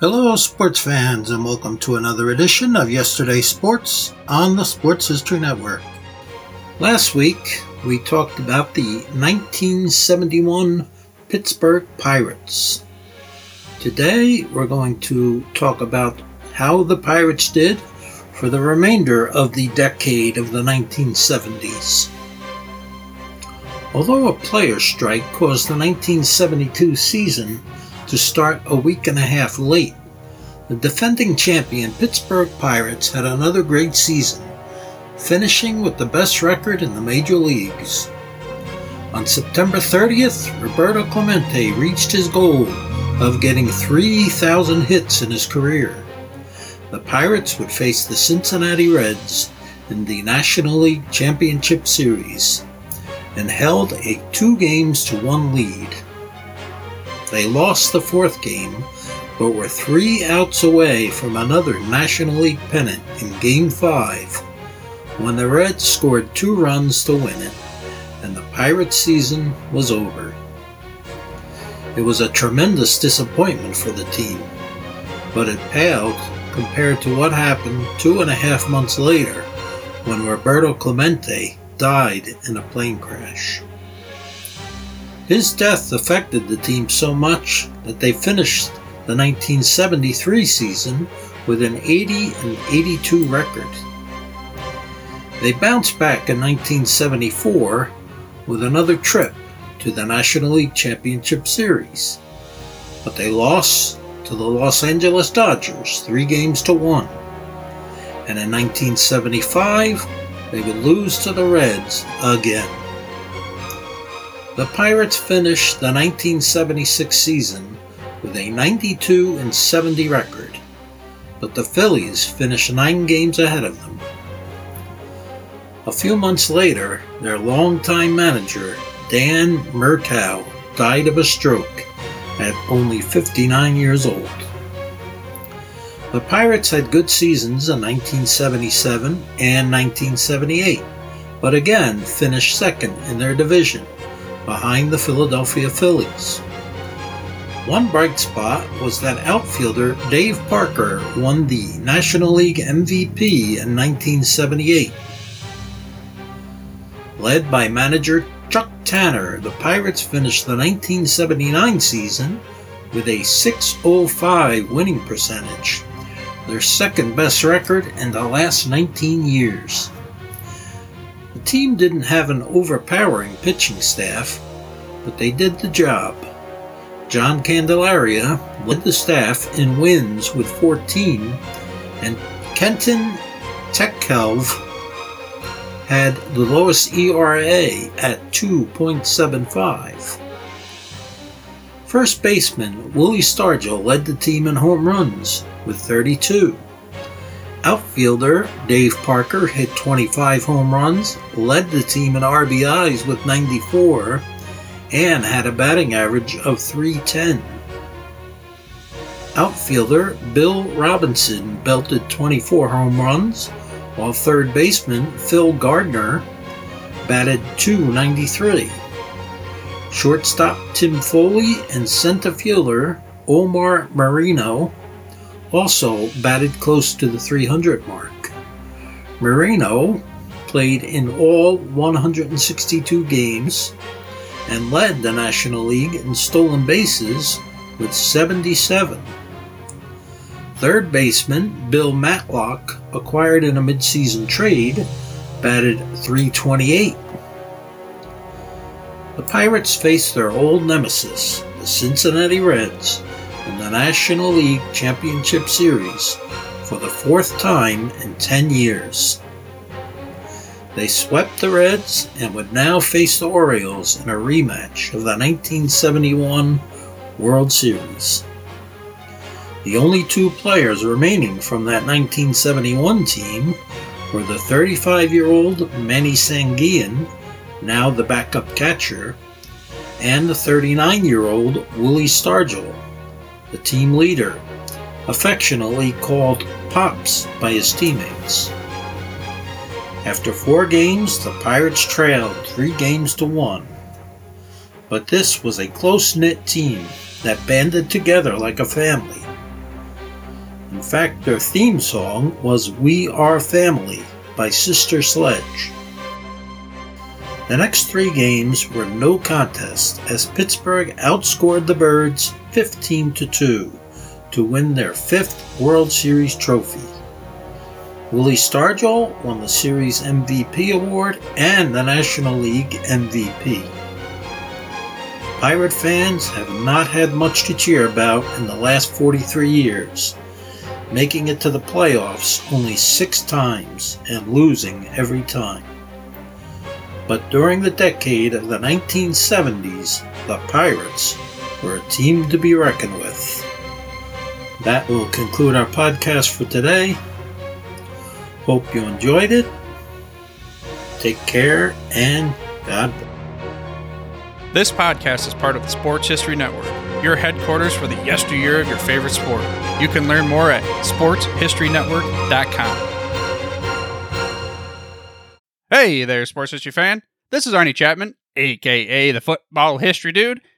Hello, sports fans, and welcome to another edition of Yesterday's Sports on the Sports History Network. Last week, we talked about the 1971 Pittsburgh Pirates. Today, we're going to talk about how the Pirates did for the remainder of the decade of the 1970s. Although a player strike caused the 1972 season to start a week and a half late. The defending champion Pittsburgh Pirates had another great season, finishing with the best record in the major leagues. On September 30th, Roberto Clemente reached his goal of getting 3,000 hits in his career. The Pirates would face the Cincinnati Reds in the National League Championship Series and held a two games to one lead. They lost the fourth game, but were three outs away from another National League pennant in Game 5 when the Reds scored two runs to win it, and the Pirates' season was over. It was a tremendous disappointment for the team, but it paled compared to what happened two and a half months later when Roberto Clemente died in a plane crash. His death affected the team so much that they finished the 1973 season with an 80 and 82 record. They bounced back in 1974 with another trip to the National League Championship Series, but they lost to the Los Angeles Dodgers three games to one. And in 1975, they would lose to the Reds again. The Pirates finished the 1976 season with a 92 and 70 record, but the Phillies finished nine games ahead of them. A few months later, their longtime manager, Dan Murtaugh, died of a stroke at only 59 years old. The Pirates had good seasons in 1977 and 1978, but again finished second in their division behind the Philadelphia Phillies. One bright spot was that outfielder Dave Parker won the National League MVP in 1978. Led by manager Chuck Tanner, the Pirates finished the 1979 season with a 605 winning percentage, their second best record in the last 19 years team didn't have an overpowering pitching staff, but they did the job. John Candelaria led the staff in wins with 14, and Kenton Tekulve had the lowest ERA at 2.75. First baseman Willie Stargell led the team in home runs with 32. Outfielder Dave Parker hit 25 home runs, led the team in RBIs with 94, and had a batting average of 310. Outfielder Bill Robinson belted 24 home runs, while third baseman Phil Garner batted 293. Shortstop Tim Foli and center fielder Omar Moreno also batted close to the 300 mark. Moreno played in all 162 games and led the National League in stolen bases with 77. Third baseman Bill Madlock, acquired in a midseason trade, batted 328. The Pirates faced their old nemesis, the Cincinnati Reds, in the National League Championship Series for the fourth time in 10 years. They swept the Reds and would now face the Orioles in a rematch of the 1971 World Series. The only two players remaining from that 1971 team were the 35 year old Manny Sanguillen, now the backup catcher, and the 39 year old Willie Stargell, the team leader, affectionately called Pops by his teammates. After four games, the Pirates trailed three games to one. But this was a close knit team that banded together like a family. In fact, their theme song was We Are Family by Sister Sledge. The next three games were no contest as Pittsburgh outscored the Birds 15 to 2 to win their fifth World Series trophy. Willie Stargell won the Series MVP award and the National League MVP. Pirate fans have not had much to cheer about in the last 43 years, making it to the playoffs only six times and losing every time. But during the decade of the 1970s, the Pirates were a team to be reckoned with. That will conclude our podcast for today. Hope you enjoyed it. Take care and God bless. This podcast is part of the Sports History Network, your headquarters for the yesteryear of your favorite sport. You can learn more at sportshistorynetwork.com. Hey there, sports history fan. This is Arnie Chapman, aka the Football History Dude,